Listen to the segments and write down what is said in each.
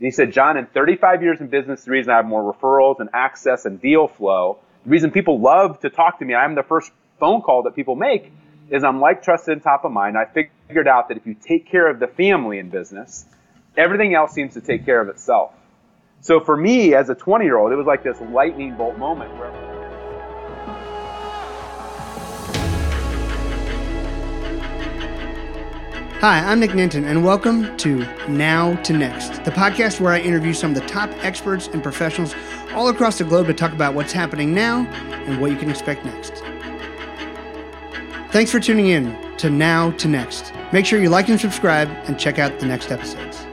And he said, John, in 35 years in business, the reason I have more referrals and access and deal flow, the reason people love to talk to me, I'm the first phone call that people make, is I'm like trusted and top of mind. I figured out that if you take care of the family in business, everything else seems to take care of itself. So for me, as a 20 year old, it was like this lightning bolt moment where. Hi, I'm Nick Nanton, and welcome to Now to Next, the podcast where I interview some of the top experts and professionals all across the globe to talk about what's happening now and what you can expect next. Thanks for tuning in to Now to Next. Make sure you like and subscribe and check out the next episodes.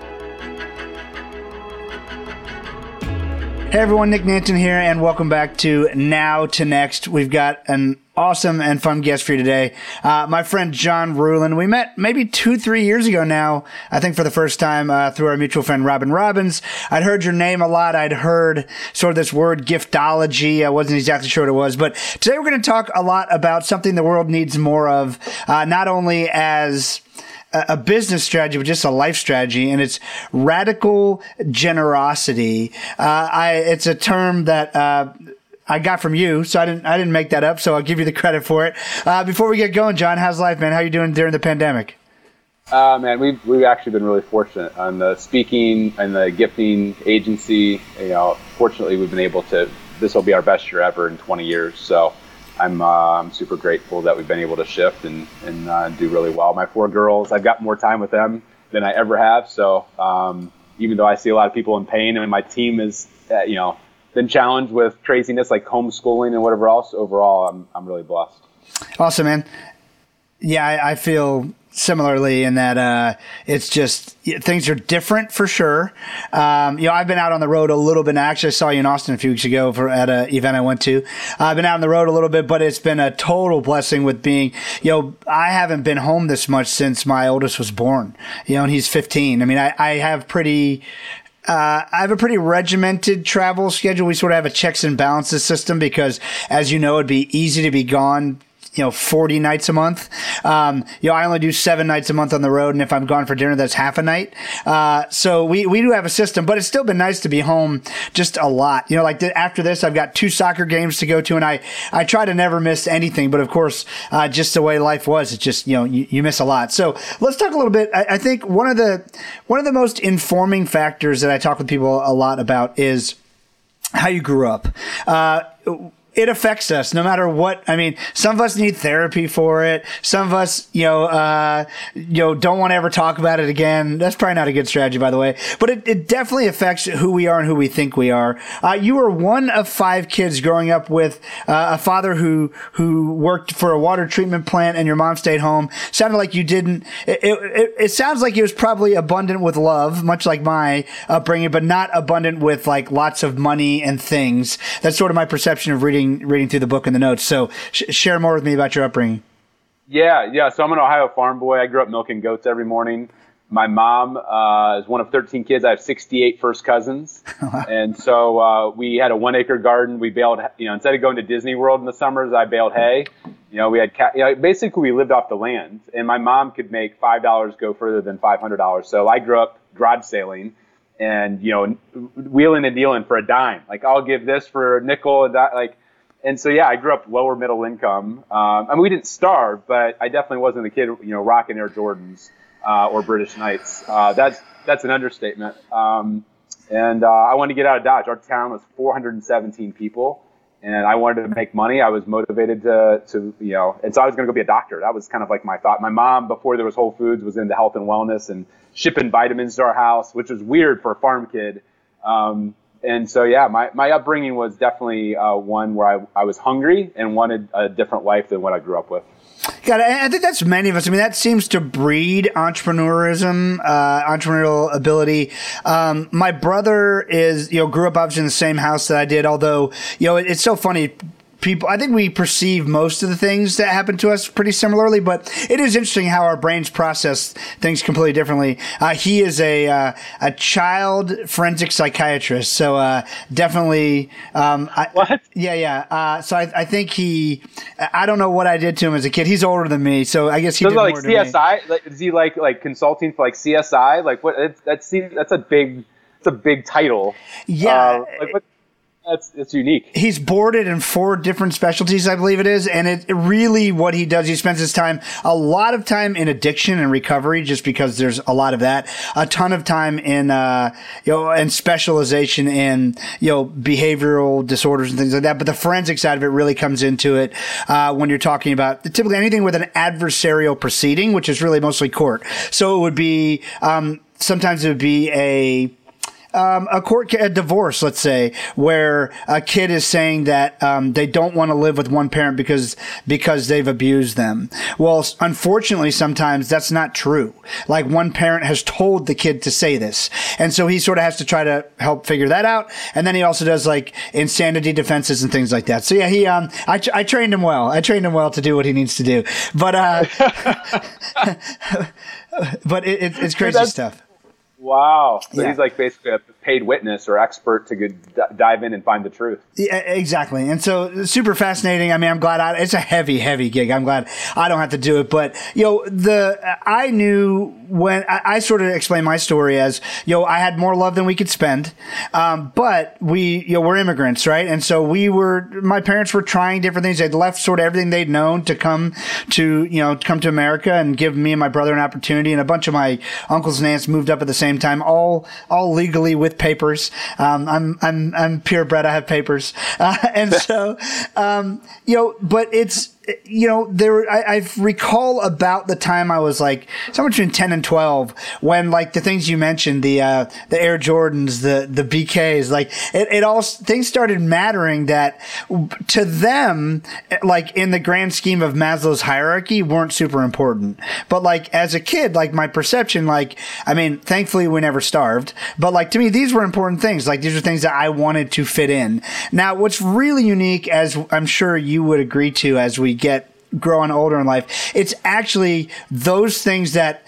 Hey everyone, Nick Nanton here, and welcome back to Now to Next. We've got an awesome and fun guest for you today. Uh, my friend John Ruhlin. We met maybe two, three years ago now, I think for the first time uh, through our mutual friend Robin Robins. I'd heard your name a lot. I'd heard sort of this word giftology. I wasn't exactly sure what it was. But today we're going to talk a lot about something the world needs more of, uh, not only as a business strategy, but just a life strategy, and it's radical generosity. Uh, I, it's a term that uh, I got from you, so I didn't I didn't make that up. So I'll give you the credit for it. Uh, before we get going, John, how's life, man? How you doing during the pandemic? Uh, man, we've we've actually been really fortunate on the speaking and the gifting agency. You know, fortunately, we've been able to. This will be our best year ever in 20 years. So I'm uh, super grateful that we've been able to shift and and uh, do really well. My four girls, I've got more time with them than I ever have. So um, even though I see a lot of people in pain, and my team is, uh, you know been challenged with craziness like homeschooling and whatever else, overall, I'm, I'm really blessed. Awesome, man. Yeah, I, I feel similarly in that uh, it's just things are different for sure. Um, you know, I've been out on the road a little bit. Actually, I saw you in Austin a few weeks ago for at an event I went to. I've been out on the road a little bit, but it's been a total blessing with being. You know, I haven't been home this much since my oldest was born. You know, and he's 15. I mean, I, I have pretty uh, I have a pretty regimented travel schedule. We sort of have a checks and balances system because, as you know, it'd be easy to be gone you know 40 nights a month. Um, you know i only do seven nights a month on the road and if i'm gone for dinner that's half a night. Uh, so we, we do have a system but it's still been nice to be home just a lot. You know like after this i've got two soccer games to go to and i i try to never miss anything but of course uh, just the way life was it's just you know you, you miss a lot. So let's talk a little bit. I, I think one of the one of the most informing factors that i talk with people a lot about is how you grew up. Uh, it affects us no matter what. I mean, some of us need therapy for it. Some of us, you know, uh, you know, don't want to ever talk about it again. That's probably not a good strategy, by the way. But it, it definitely affects who we are and who we think we are. Uh, you were one of five kids growing up with uh, a father who who worked for a water treatment plant, and your mom stayed home. Sounded like you didn't. It, it, it sounds like it was probably abundant with love, much like my upbringing, but not abundant with like lots of money and things. That's sort of my perception of reading reading reading through the book and the notes. So sh- share more with me about your upbringing. Yeah, yeah. So I'm an Ohio farm boy. I grew up milking goats every morning. My mom uh, is one of 13 kids. I have 68 first cousins, and so uh, we had a one acre garden. We baled, you know, instead of going to Disney World in the summers, I baled hay. You know, we had, you know, basically we lived off the land, and my mom could make five dollars go further than five hundred dollars. So I grew up garage sailing and you know wheeling and dealing for a dime. Like I'll give this for a nickel and that. Like and so yeah, I grew up lower middle income. Um, I mean, we didn't starve, but I definitely wasn't a kid, you know, rocking Air Jordans uh, or British Knights. Uh, that's that's an understatement. Um, and uh, I wanted to get out of Dodge. Our town was 417 people, and I wanted to make money. I was motivated to, to you know, and so I was going to go be a doctor. That was kind of like my thought. My mom, before there was Whole Foods, was into health and wellness and shipping vitamins to our house, which was weird for a farm kid. Um, and so yeah, my, my upbringing was definitely uh, one where I, I was hungry and wanted a different life than what I grew up with. Got it. I think that's many of us. I mean, that seems to breed entrepreneurism, uh, entrepreneurial ability. Um, my brother is, you know, grew up obviously in the same house that I did. Although, you know, it, it's so funny people i think we perceive most of the things that happen to us pretty similarly but it is interesting how our brains process things completely differently. Uh, he is a uh, a child forensic psychiatrist so uh, definitely um, I, what? yeah yeah uh, so I, I, think he i don't know what i did to him as a kid. He's older than me so i guess he so did like csi like, is he like like consulting for like csi like what that's that's a big it's a big title. Yeah. Uh, like, what, that's it's unique. He's boarded in four different specialties, I believe it is, and it really what he does. He spends his time a lot of time in addiction and recovery, just because there's a lot of that. A ton of time in uh, you know and specialization in you know behavioral disorders and things like that. But the forensic side of it really comes into it uh, when you're talking about typically anything with an adversarial proceeding, which is really mostly court. So it would be um, sometimes it would be a um, a court a divorce, let's say, where a kid is saying that um, they don't want to live with one parent because because they've abused them. Well, unfortunately, sometimes that's not true. Like one parent has told the kid to say this, and so he sort of has to try to help figure that out. And then he also does like insanity defenses and things like that. So yeah, he um, I, I trained him well. I trained him well to do what he needs to do. But uh, but it, it, it's crazy stuff. Wow. So yeah. he's like basically a paid witness or expert to d- dive in and find the truth. Yeah, exactly. And so super fascinating. I mean, I'm glad I, it's a heavy, heavy gig. I'm glad I don't have to do it. But, you know, the, I knew when I, I sort of explained my story as, you know, I had more love than we could spend. Um, but we, you know, we're immigrants, right? And so we were, my parents were trying different things. They'd left sort of everything they'd known to come to, you know, come to America and give me and my brother an opportunity. And a bunch of my uncles and aunts moved up at the same time, all, all legally with papers. Um, I'm I'm I'm purebred. I have papers, uh, and so um, you know. But it's you know, there, I, I, recall about the time I was like somewhere between 10 and 12 when like the things you mentioned, the, uh, the Air Jordans, the, the BKs, like it, it all, things started mattering that to them, like in the grand scheme of Maslow's hierarchy weren't super important. But like as a kid, like my perception, like, I mean, thankfully we never starved, but like to me, these were important things. Like these are things that I wanted to fit in. Now, what's really unique, as I'm sure you would agree to as we get growing older in life. It's actually those things that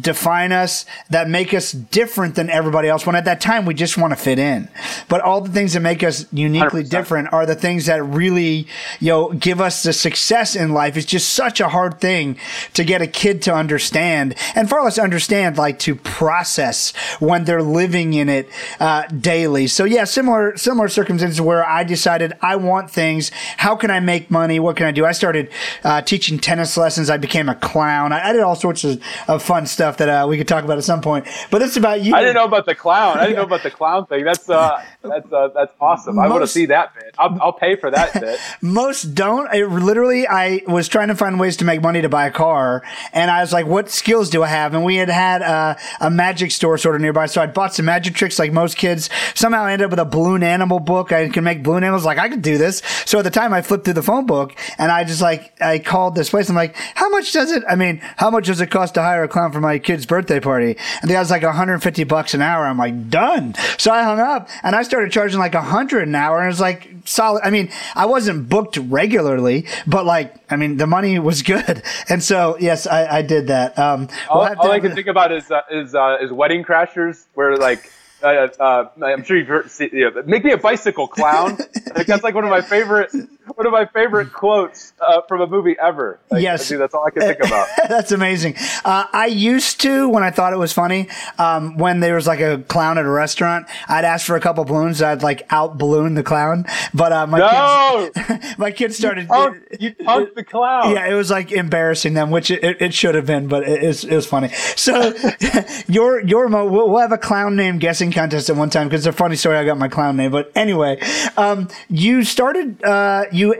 define us, that make us different than everybody else. When at that time we just want to fit in. But all the things that make us uniquely 100%. different are the things that really, you know, give us the success in life. It's just such a hard thing to get a kid to understand and far less understand, like to process when they're living in it uh, daily. So yeah, similar, similar circumstances where I decided I want things. How can I make money? What can I do? I started uh, teaching tennis lessons. I became a clown. I, I did all sorts of, of fun stuff stuff that uh, we could talk about at some point. But it's about you. I didn't know about the clown. I didn't know about the clown thing. That's uh, that's uh, that's awesome. Most, I want to see that bit. I'll, I'll pay for that bit. Most don't. It, literally, I was trying to find ways to make money to buy a car, and I was like, "What skills do I have?" And we had had uh, a magic store sort of nearby, so I bought some magic tricks like most kids. Somehow, I ended up with a balloon animal book. I can make balloon animals. Like I could do this. So at the time, I flipped through the phone book, and I just like I called this place. I'm like, "How much does it? I mean, how much does it cost to hire a clown for my kid's birthday party. And the guy's like 150 bucks an hour. I'm like, done. So I hung up and I started charging like a 100 an hour. And it was like solid. I mean, I wasn't booked regularly, but like, I mean, the money was good. And so, yes, I, I did that. Um, all, all I can think about is, uh, is, uh, is Wedding Crashers where like, uh, uh, I'm sure you've heard. You know, make me a bicycle clown. like, that's like one of my favorite, one of my favorite quotes uh, from a movie ever. Like, yes, dude, that's all I can think about. that's amazing. Uh, I used to when I thought it was funny. Um, when there was like a clown at a restaurant, I'd ask for a couple balloons. I'd like out balloon the clown. But uh, my no! kids, my kids started. You punked, the clown. Yeah, it was like embarrassing them, which it, it should have been, but it, it, was, it was funny. So your your we'll, we'll have a clown name guessing contest at one time because it's a funny story. I got my clown name, but anyway, um, you started uh, you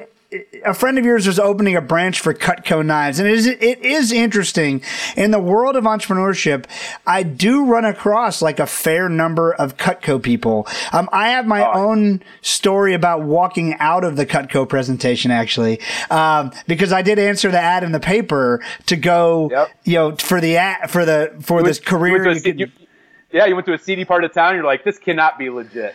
a friend of yours was opening a branch for Cutco knives, and it is it is interesting in the world of entrepreneurship. I do run across like a fair number of Cutco people. Um, I have my oh. own story about walking out of the Cutco presentation actually, um, because I did answer the ad in the paper to go, yep. you know, for the ad for the for this career. You, yeah, you went to a seedy part of town. You're like, this cannot be legit.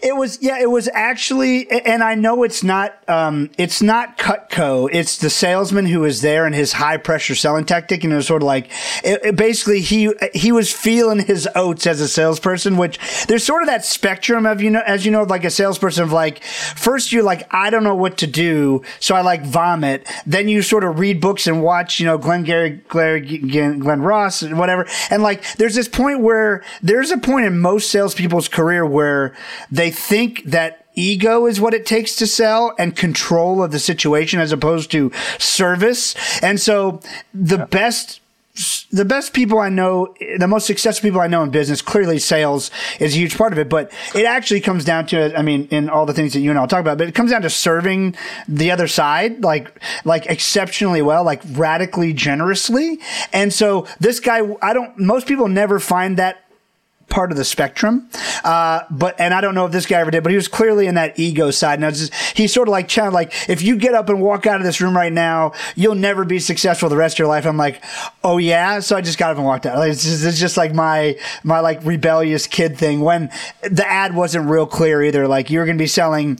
It was yeah, it was actually, and I know it's not um, it's not Cutco. It's the salesman who was there and his high pressure selling tactic, and it was sort of like it, it basically he he was feeling his oats as a salesperson. Which there's sort of that spectrum of you know as you know like a salesperson of like first you're like I don't know what to do, so I like vomit. Then you sort of read books and watch you know Glengarry, Glenn, Glen Ross and whatever, and like there's this point where there's a point in most salespeople's career where they think that ego is what it takes to sell and control of the situation as opposed to service. And so the yeah. best the best people I know, the most successful people I know in business, clearly sales is a huge part of it, but it actually comes down to, I mean, in all the things that you and I'll talk about, but it comes down to serving the other side, like, like exceptionally well, like radically generously. And so this guy, I don't, most people never find that part of the spectrum. Uh, but and I don't know if this guy ever did, but he was clearly in that ego side. Now he's sort of like challenged, like if you get up and walk out of this room right now, you'll never be successful the rest of your life. I'm like, oh yeah. So I just got up and walked out. Like, it's, just, it's just like my my like rebellious kid thing when the ad wasn't real clear either. Like you're to be selling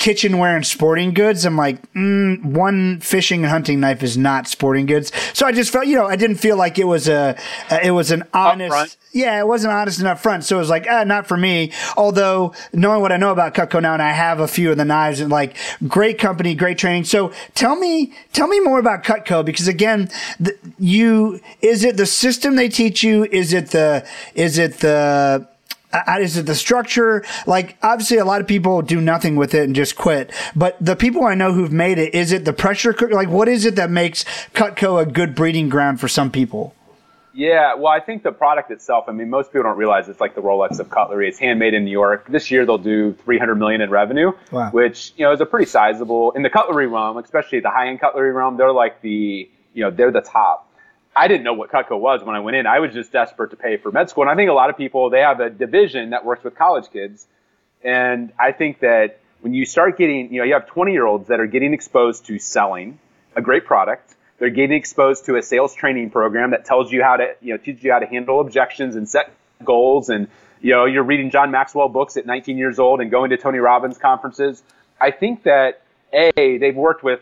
kitchenware and sporting goods. I'm like, mm, one fishing and hunting knife is not sporting goods. So I just felt, you know, I didn't feel like it was a, it was an honest, yeah, it wasn't honest enough front. So it was like, ah, not for me. Although knowing what I know about Cutco now, and I have a few of the knives and like great company, great training. So tell me, tell me more about Cutco because again, the, you, is it the system they teach you? Is it the, is it the, Uh, uh, is it the structure? Like, obviously, a lot of people do nothing with it and just quit. But the people I know who've made it, is it the pressure cooker? Like, what is it that makes Cutco a good breeding ground for some people? Yeah, well, I think the product itself. I mean, most people don't realize it's like the Rolex of cutlery. It's handmade in New York. This year they'll do 300 million in revenue, wow. which you know is a pretty sizable in the cutlery realm, especially the high-end cutlery realm. They're like the you know they're the top. I didn't know what Cutco was when I went in. I was just desperate to pay for med school. And I think a lot of people, they have a division that works with college kids. And I think that when you start getting, you know, you have 20 year olds that are getting exposed to selling a great product. They're getting exposed to a sales training program that tells you how to, you know, teaches you how to handle objections and set goals. And, you know, you're reading John Maxwell books at 19 years old and going to Tony Robbins conferences. I think that, A, they've worked with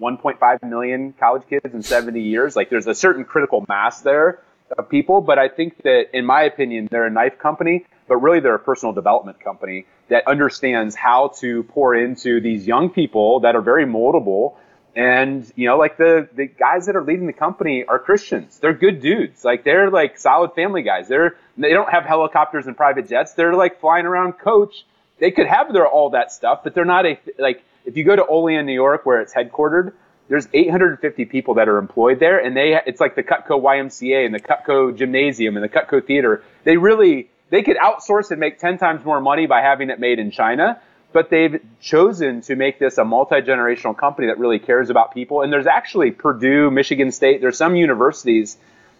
1.5 million college kids in 70 years. Like there's a certain critical mass there of people, but I think that in my opinion, they're a knife company, but really they're a personal development company that understands how to pour into these young people that are very moldable. And, you know, like the, the guys that are leading the company are Christians. They're good dudes. Like they're like solid family guys. They're, they don't have helicopters and private jets. They're like flying around coach. They could have their, all that stuff, but they're not a, like, if you go to Olean, New York, where it's headquartered, there's 850 people that are employed there, and they it's like the Cutco YMCA and the Cutco Gymnasium and the Cutco Theater. They really they could outsource and make 10 times more money by having it made in China, but they've chosen to make this a multi-generational company that really cares about people. And there's actually Purdue, Michigan State, there's some universities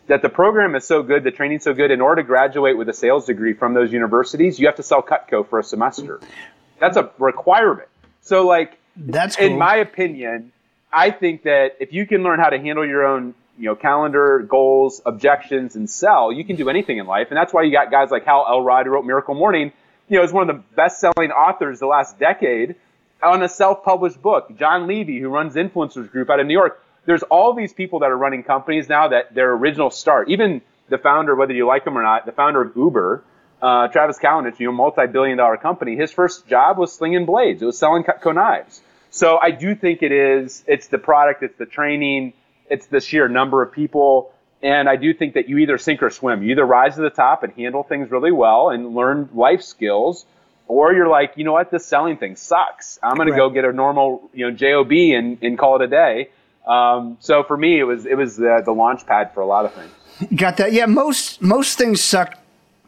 that the program is so good, the training's so good. In order to graduate with a sales degree from those universities, you have to sell Cutco for a semester. That's a requirement. So like that's cool. in my opinion, I think that if you can learn how to handle your own, you know, calendar, goals, objections, and sell, you can do anything in life. And that's why you got guys like Hal Elrod who wrote Miracle Morning. You know, is one of the best-selling authors the last decade on a self-published book. John Levy, who runs Influencers Group out of New York. There's all these people that are running companies now that their original start, even the founder, whether you like him or not, the founder of Uber, uh, Travis Kalanick, you know, multi-billion dollar company, his first job was slinging blades. It was selling Cutco knives. So I do think it is, it's the product, it's the training, it's the sheer number of people. And I do think that you either sink or swim. You either rise to the top and handle things really well and learn life skills, or you're like, you know what, this selling thing sucks. I'm going to go get a normal, you know, job and, and call it a day. Um, so for me, it was it was the, the launch pad for a lot of things. Got that? Yeah, most most things suck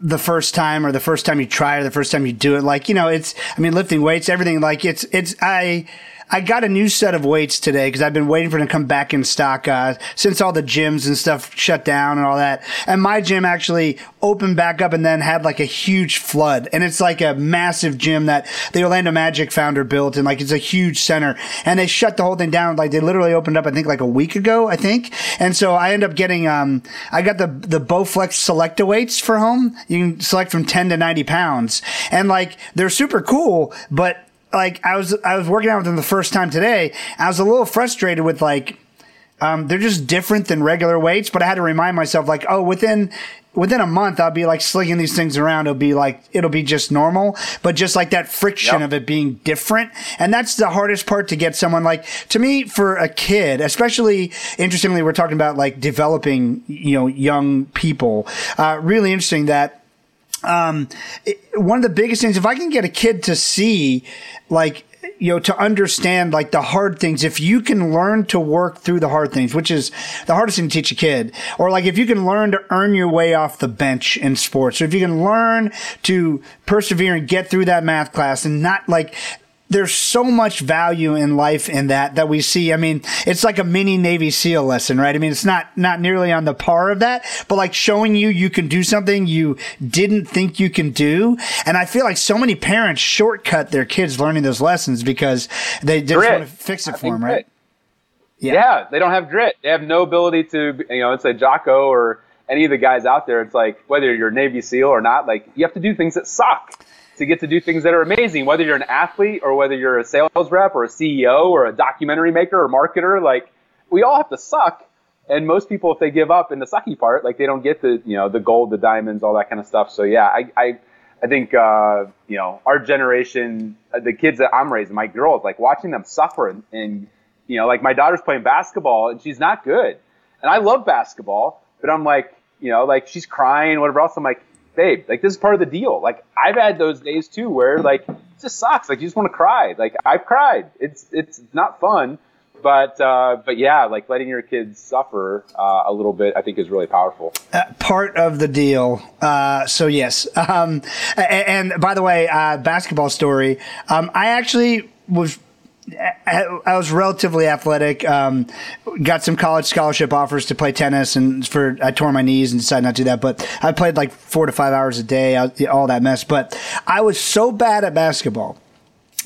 the first time or the first time you try or the first time you do it like you know it's i mean lifting weights everything like it's it's i I got a new set of weights today because I've been waiting for them to come back in stock uh, since all the gyms and stuff shut down and all that. And my gym actually opened back up and then had like a huge flood. And it's like a massive gym that the Orlando Magic founder built and like it's a huge center. And they shut the whole thing down. Like they literally opened up, I think like a week ago, I think. And so I end up getting, um, I got the, the Bowflex SelectTech weights for home. You can select from 10 to 90 pounds. And like they're super cool, but like I was I was working out with them the first time today. I was a little frustrated with like um, they're just different than regular weights, but I had to remind myself like, oh, within within a month I'll be like slinging these things around. It'll be like it'll be just normal, but just like that friction yep. of it being different, and that's the hardest part to get someone like to me for a kid, especially interestingly, we're talking about like developing you know young people. Uh, really interesting that um, it, one of the biggest things, if I can get a kid to see, like, you know, to understand like the hard things, if you can learn to work through the hard things, which is the hardest thing to teach a kid, or like if you can learn to earn your way off the bench in sports, or if you can learn to persevere and get through that math class and not like, there's so much value in life in that that we see. I mean, it's like a mini Navy SEAL lesson, right? I mean, it's not not nearly on the par of that, but like showing you you can do something you didn't think you can do. And I feel like so many parents shortcut their kids learning those lessons because they just want to fix it for them, right? Yeah. yeah, they don't have grit. They have no ability to, you know, it's like Jocko or any of the guys out there. It's like whether you're Navy SEAL or not, like you have to do things that suck to get to do things that are amazing, whether you're an athlete or whether you're a sales rep or a CEO or a documentary maker or marketer. Like we all have to suck. And most people, if they give up in the sucky part, like they don't get the, you know, the gold, the diamonds, all that kind of stuff. So yeah, I, I, I think, uh, you know, our generation, uh, the kids that I'm raising, my girls, like watching them suffer and, and, you know, like my daughter's playing basketball and she's not good. And I love basketball, but I'm like, you know, like she's crying, whatever else. I'm like, babe, like this is part of the deal. Like I've had those days too where like it just sucks. Like you just want to cry. Like I've cried. It's it's not fun, but uh, but yeah, like letting your kids suffer uh, a little bit, I think is really powerful. Uh, part of the deal. Uh, so yes. Um, and, and, by the way, uh, basketball story. Um, I actually was I was relatively athletic. Um, got some college scholarship offers to play tennis, and for I tore my knees and decided not to do that. But I played like four to five hours a day, all that mess. But I was so bad at basketball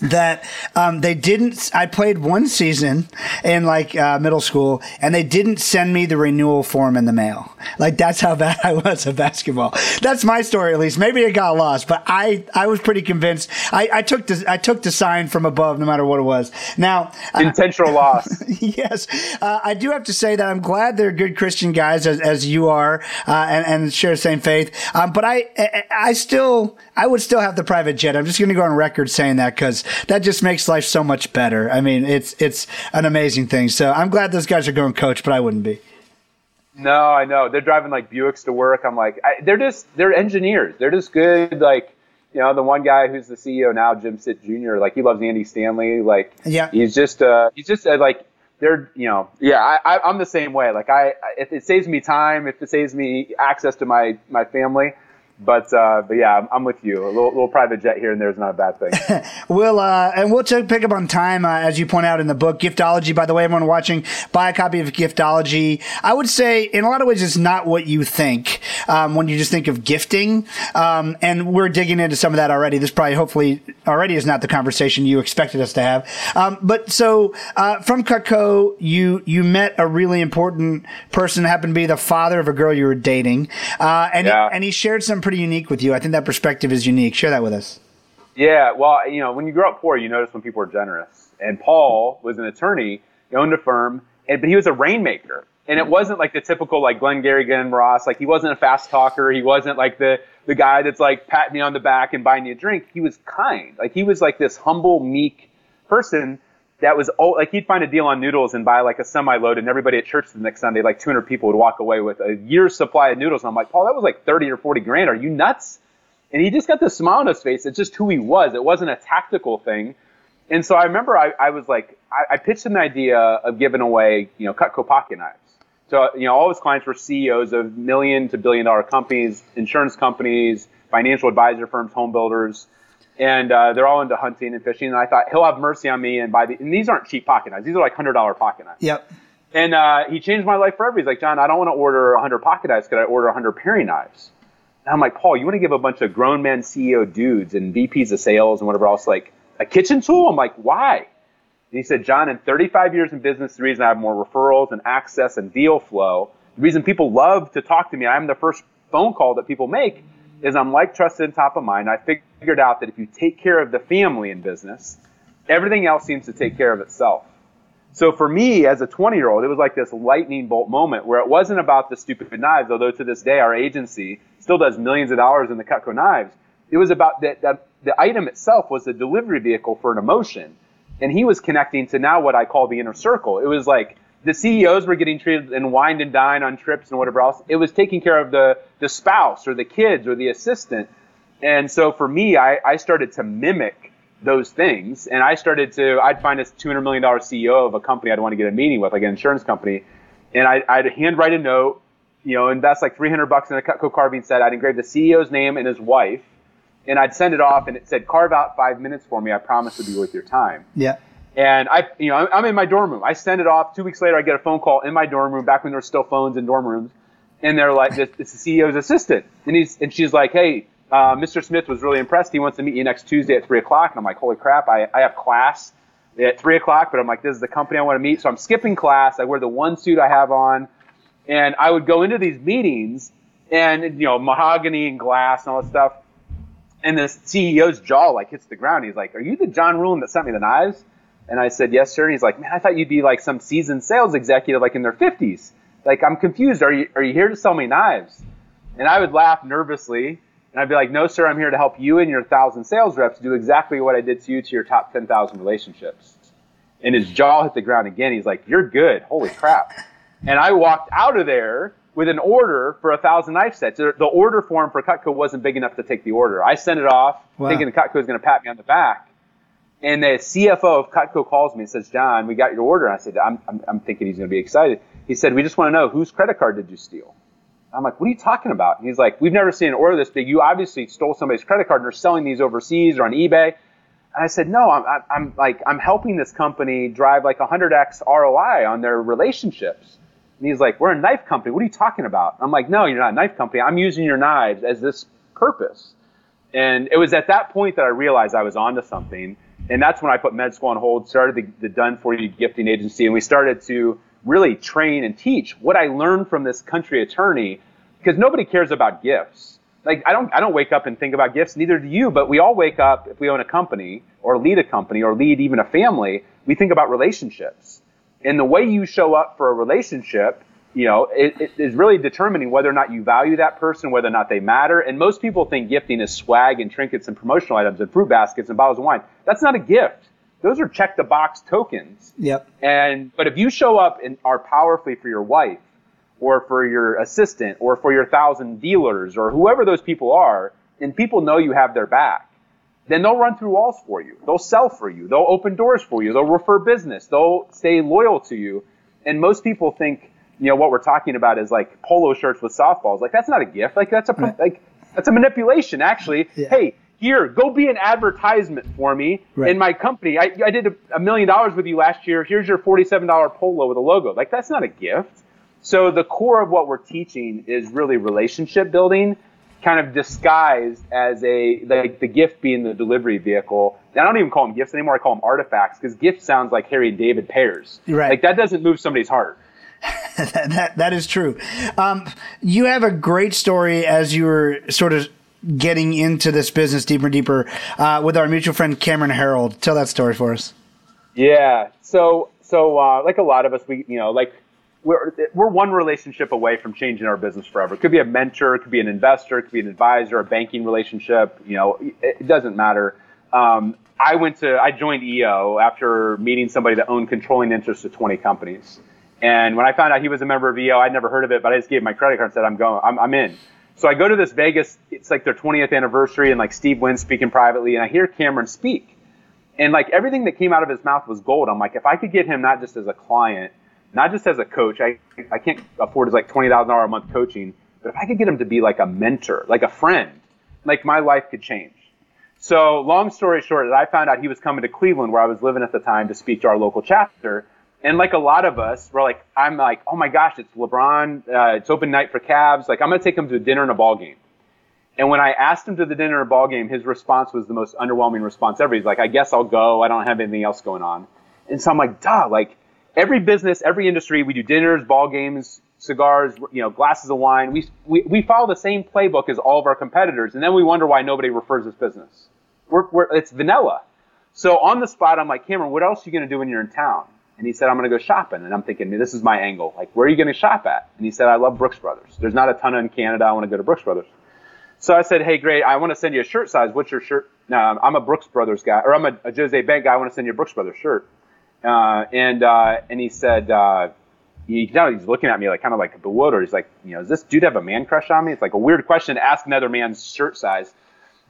that um, they didn't. I played one season in like uh, middle school, and they didn't send me the renewal form in the mail. Like that's how bad I was at basketball. That's my story, at least. Maybe it got lost, but I I was pretty convinced. I, I took the I took the sign from above, no matter what it was. Now intentional uh, loss. yes, uh, I do have to say that I'm glad they're good Christian guys, as, as you are, uh, and, and share the same faith. Um, but I I still I would still have the private jet. I'm just going to go on record saying that because that just makes life so much better. I mean, it's it's an amazing thing. So I'm glad those guys are going coach, but I wouldn't be. No, I know they're driving like Buicks to work. I'm like, I, they're just they're engineers. They're just good. Like, you know, the one guy who's the CEO now, Jim Stitt Jr. Like, he loves Andy Stanley. Like, yeah, he's just uh, he's just uh, like they're you know yeah I, I I'm the same way. Like, I if it saves me time, if it saves me access to my my family but uh, but yeah, I'm, I'm, with you. A little, little, private jet here and there is not a bad thing. we'll uh, and we'll pick up on time uh, as you point out in the book. Giftology, by the way, everyone watching, buy a copy of Giftology. I would say in a lot of ways it's not what you think um, when you just think of gifting. Um, and we're digging into some of that already. This probably hopefully already is not the conversation you expected us to have. Um, but so uh, from Cutco, you you met a really important person, happened to be the father of a girl you were dating, uh, and yeah. he, and he shared some pretty unique with you. I think that perspective is unique. Share that with us. Yeah, well, you know, when you grow up poor, you notice when people are generous. And Paul was an attorney, owned a firm, and, but he was a rainmaker. And it wasn't like the typical like Glengarry Glen Ross. Like he wasn't a fast talker. He wasn't like the the guy that's like patting you on the back and buying you a drink. He was kind. Like he was like this humble, meek person that was oh, like he'd find a deal on noodles and buy like a semi load, and everybody at church the next Sunday, like 200 people would walk away with a year's supply of noodles. And I'm like, Paul, that was like 30 or 40 grand. Are you nuts? And he just got this smile on his face. It's just who he was. It wasn't a tactical thing. And so I remember I, I was like, I, I pitched an idea of giving away, you know, Cutco pocket knives. So, you know, all his clients were CEOs of million to billion dollar companies, insurance companies, financial advisor firms, home builders. And uh, they're all into hunting and fishing. And I thought he'll have mercy on me and buy the. And these aren't cheap pocket knives; these are like hundred dollar pocket knives. Yep. And uh, he changed my life forever. He's like, John, I don't want to order 100 pocket knives. Could I order 100 paring knives? And I'm like, Paul, you want to give a bunch of grown men CEO dudes and VPs of sales and whatever else like a kitchen tool? I'm like, why? And he said, John, in 35 years in business, the reason I have more referrals and access and deal flow, the reason people love to talk to me, I'm the first phone call that people make, is I'm like trusted and top of mind. I figured out that if you take care of the family in business, everything else seems to take care of itself. So for me, as a 20 year old, it was like this lightning bolt moment where it wasn't about the stupid knives, although to this day our agency still does millions of dollars in the Cutco knives. It was about that, that the item itself was a delivery vehicle for an emotion. And he was connecting to now what I call the inner circle. It was like the CEOs were getting treated and wined and dine on trips and whatever else. It was taking care of the, the spouse or the kids or the assistant. And so for me, I, I started to mimic those things. And I started to, I'd find a $200 million CEO of a company I'd want to get a meeting with, like an insurance company. And I, I'd handwrite a note, you know, invest like 300 bucks in a Cutco carving set. I'd engrave the CEO's name and his wife. And I'd send it off and it said, carve out five minutes for me. I promise to be worth your time. Yeah. And I, you know, I'm in my dorm room. I send it off. Two weeks later, I get a phone call in my dorm room, back when there were still phones in dorm rooms. And they're like, it's the CEO's assistant. And he's, and she's like, hey, uh, Mr. Smith was really impressed. He wants to meet you next Tuesday at 3 o'clock. And I'm like, holy crap, I, I have class at 3 o'clock, but I'm like, this is the company I want to meet. So I'm skipping class. I wear the one suit I have on. And I would go into these meetings and, you know, mahogany and glass and all this stuff. And the CEO's jaw like hits the ground. He's like, are you the John Ruhlin that sent me the knives? And I said, yes, sir. And he's like, man, I thought you'd be like some seasoned sales executive, like in their 50s. Like, I'm confused. Are you, are you here to sell me knives? And I would laugh nervously and I'd be like, no, sir, I'm here to help you and your thousand sales reps do exactly what I did to you to your top 10,000 relationships. And his jaw hit the ground again. He's like, you're good. Holy crap. And I walked out of there with an order for a thousand knife sets. The order form for Cutco wasn't big enough to take the order. I sent it off wow. thinking Cutco was going to pat me on the back. And the CFO of Cutco calls me and says, John, we got your order. And I said, I'm, I'm, I'm thinking he's going to be excited. He said, we just want to know whose credit card did you steal? I'm like, what are you talking about? And he's like, we've never seen an order this big. You obviously stole somebody's credit card and are selling these overseas or on eBay. And I said, no, I'm, I'm like, I'm helping this company drive like 100x ROI on their relationships. And he's like, we're a knife company. What are you talking about? I'm like, no, you're not a knife company. I'm using your knives as this purpose. And it was at that point that I realized I was onto something. And that's when I put med school on hold, started the, the done for you gifting agency, and we started to really train and teach what I learned from this country attorney because nobody cares about gifts. Like I don't I don't wake up and think about gifts, neither do you, but we all wake up if we own a company or lead a company or lead even a family, we think about relationships. And the way you show up for a relationship, you know, it, it is really determining whether or not you value that person, whether or not they matter. And most people think gifting is swag and trinkets and promotional items and fruit baskets and bottles of wine. That's not a gift those are check the box tokens. Yep. And but if you show up and are powerfully for your wife or for your assistant or for your thousand dealers or whoever those people are, and people know you have their back, then they'll run through walls for you. They'll sell for you. They'll open doors for you. They'll refer business. They'll stay loyal to you. And most people think, you know, what we're talking about is like polo shirts with softballs. Like that's not a gift. Like that's a right. like that's a manipulation. Actually, yeah. hey, here, go be an advertisement for me right. in my company. I, I did a, a million dollars with you last year. Here's your $47 polo with a logo. Like, that's not a gift. So the core of what we're teaching is really relationship building, kind of disguised as a, like the gift being the delivery vehicle. I don't even call them gifts anymore. I call them artifacts because gift sounds like Harry and David pairs. Right. Like that doesn't move somebody's heart. that, that, is true. Um, you have a great story as you were sort of getting into this business deeper and deeper uh, with our mutual friend Cameron Herold. Tell that story for us. Yeah. So so uh, like a lot of us, we you know like we're we're one relationship away from changing our business forever. It could be a mentor, it could be an investor, it could be an advisor, a banking relationship. You know, it, doesn't matter. Um, I went to I joined EO after meeting somebody that owned controlling interest of 20 companies. And when I found out he was a member of EO, I'd never heard of it, but I just gave my credit card and said, I'm going, I'm, I'm in. So I go to this Vegas, it's like their 20th anniversary, and like Steve Wynn speaking privately, and I hear Cameron speak. And like everything that came out of his mouth was gold. I'm like, if I could get him not just as a client, not just as a coach, I, I can't afford his like $20,000 a month coaching, but if I could get him to be like a mentor, like a friend, like my life could change. So, long story short, I found out he was coming to Cleveland, where I was living at the time, to speak to our local chapter. And like a lot of us, we're like, I'm like, oh my gosh, it's LeBron. Uh, it's open night for Cavs. Like, I'm going to take him to a dinner and a ball game. And when I asked him to the dinner and ball game, his response was the most underwhelming response ever. He's like, I guess I'll go. I don't have anything else going on. And so I'm like, duh, like every business, every industry, we do dinners, ball games, cigars, you know, glasses of wine. We, we, we follow the same playbook as all of our competitors. And then we wonder why nobody refers this business. We're, we're, it's vanilla. So on the spot, I'm like, Cameron, what else are you going to do when you're in town? And he said, I'm going to go shopping. And I'm thinking, this is my angle. Like, where are you going to shop at? And he said, I love Brooks Brothers. There's not a ton in Canada. I want to go to Brooks Brothers. So I said, hey, great. I want to send you a shirt size. What's your shirt? No, I'm a Brooks Brothers guy, or I'm a, a Jose Bank guy. I want to send you a Brooks Brothers shirt. Uh, and uh, and he said, uh, you can tell he's looking at me like kind of like bewildered. He's like, you know, does this dude have a man crush on me? It's like a weird question to ask another man's shirt size.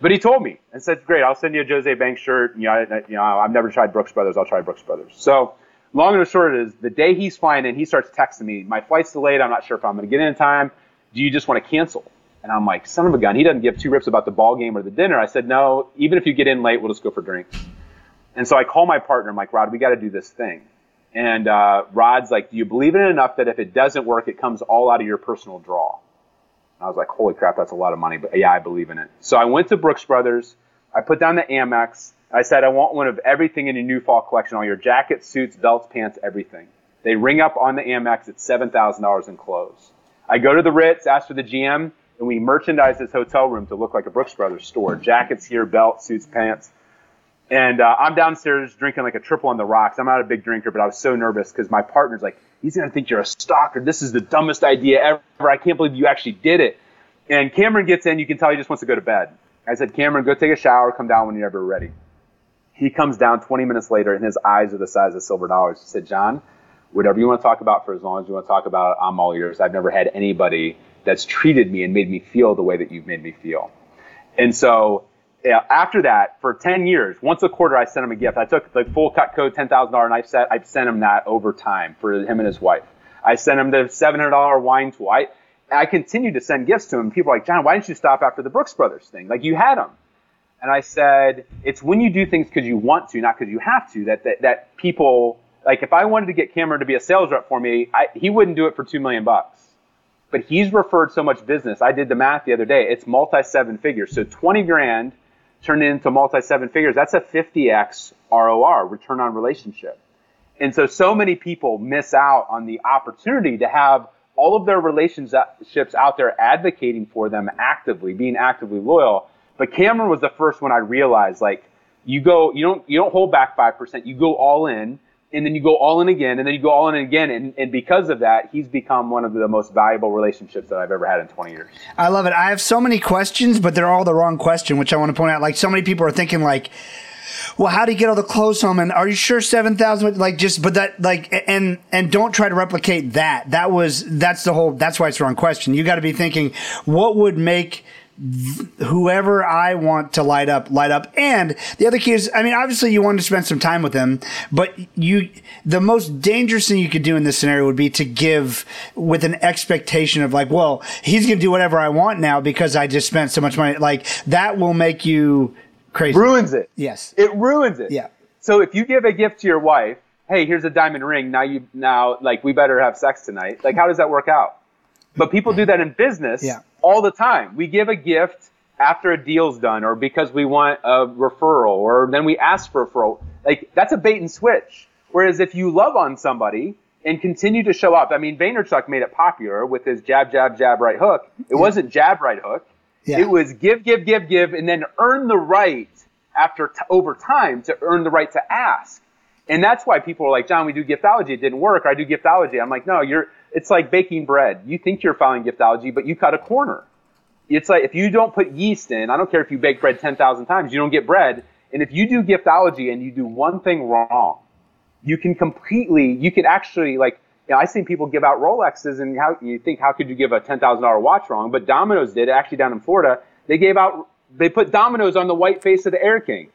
But he told me and said, great, I'll send you a Jose Bank shirt. You know, I, you know, I've never tried Brooks Brothers. I'll try Brooks Brothers. So long and short is the day he's flying in, he starts texting me, my flight's delayed. I'm not sure if I'm going to get in, in time. Do you just want to cancel? And I'm like, son of a gun. He doesn't give two rips about the ball game or the dinner. I said, no, even if you get in late, we'll just go for drinks. And so I call my partner. I'm like, Rod, we got to do this thing. And uh, Rod's like, do you believe in it enough that if it doesn't work, it comes all out of your personal draw? And I was like, holy crap, that's a lot of money. But yeah, I believe in it. So I went to Brooks Brothers. I put down the Amex. I said, I want one of everything in your new fall collection, all your jackets, suits, belts, pants, everything. They ring up on the Amex at $7,000 in clothes. I go to the Ritz, ask for the GM and we merchandise this hotel room to look like a Brooks Brothers store. Jackets here, belts, suits, pants. And uh, I'm downstairs drinking like a triple on the rocks. I'm not a big drinker, but I was so nervous because my partner's like, he's gonna think you're a stalker. This is the dumbest idea ever. I can't believe you actually did it. And Cameron gets in. You can tell he just wants to go to bed. I said, Cameron, go take a shower. Come down when you're ever ready. He comes down 20 minutes later, and his eyes are the size of silver dollars. He said, John, whatever you want to talk about for as long as you want to talk about it, I'm all ears. I've never had anybody that's treated me and made me feel the way that you've made me feel. And so yeah, after that, for 10 years, once a quarter, I sent him a gift. I took the full Cutco $10,000 knife set. I sent him that over time for him and his wife. I sent him the $700 wine tool. I, I continued to send gifts to him. People are like, John, why didn't you stop after the Brooks Brothers thing? Like you had them. And I said, it's when you do things because you want to, not because you have to, that, that, that people, like if I wanted to get Cameron to be a sales rep for me, I, he wouldn't do it for two million bucks but he's referred so much business. I did the math the other day. It's multi seven figures. So 20 grand turned into multi seven figures. That's a 50x ROR, return on relationship. And so, so many people miss out on the opportunity to have all of their relationships out there advocating for them actively, being actively loyal. But Cameron was the first one I realized, like, you go, you don't, you don't hold back 5%, you go all in and then you go all in again, and then you go all in again, and, and because of that, he's become one of the most valuable relationships that I've ever had in 20 years. I love it. I have so many questions, but they're all the wrong question, which I want to point out. Like so many people are thinking, like, well, how do you get all the clothes home? And are you sure seven thousand? Like just, but that like, and and don't try to replicate that. That was that's the whole. That's why it's the wrong question. You got to be thinking, what would make whoever I want to light up, light up. And the other key is, I mean, obviously you want to spend some time with them, but you, the most dangerous thing you could do in this scenario would be to give with an expectation of like, well, he's going to do whatever I want now because I just spent so much money. Like that will make you crazy. Ruins it. Yes. It ruins it. Yeah. So if you give a gift to your wife, hey, here's a diamond ring. Now you, now like we better have sex tonight. Like how does that work out? But people do that in business. Yeah all the time. We give a gift after a deal's done or because we want a referral or then we ask for a referral. Like that's a bait and switch. Whereas if you love on somebody and continue to show up, I mean, Vaynerchuk made it popular with his jab, jab, jab, right hook. It yeah. wasn't jab, right hook. Yeah. It was give, give, give, give, and then earn the right after t- over time to earn the right to ask. And that's why people are like, John, we do giftology. It didn't work. I do giftology. I'm like, no, you're, it's like baking bread. You think you're following giftology, but you cut a corner. It's like if you don't put yeast in, I don't care if you bake bread 10,000 times, you don't get bread. And if you do giftology and you do one thing wrong, you can completely, you can actually like, you know, I've seen people give out Rolexes and how you think, how could you give a $10,000 watch wrong? But Domino's did, actually down in Florida, they gave out, they put Domino's on the white face of the Air King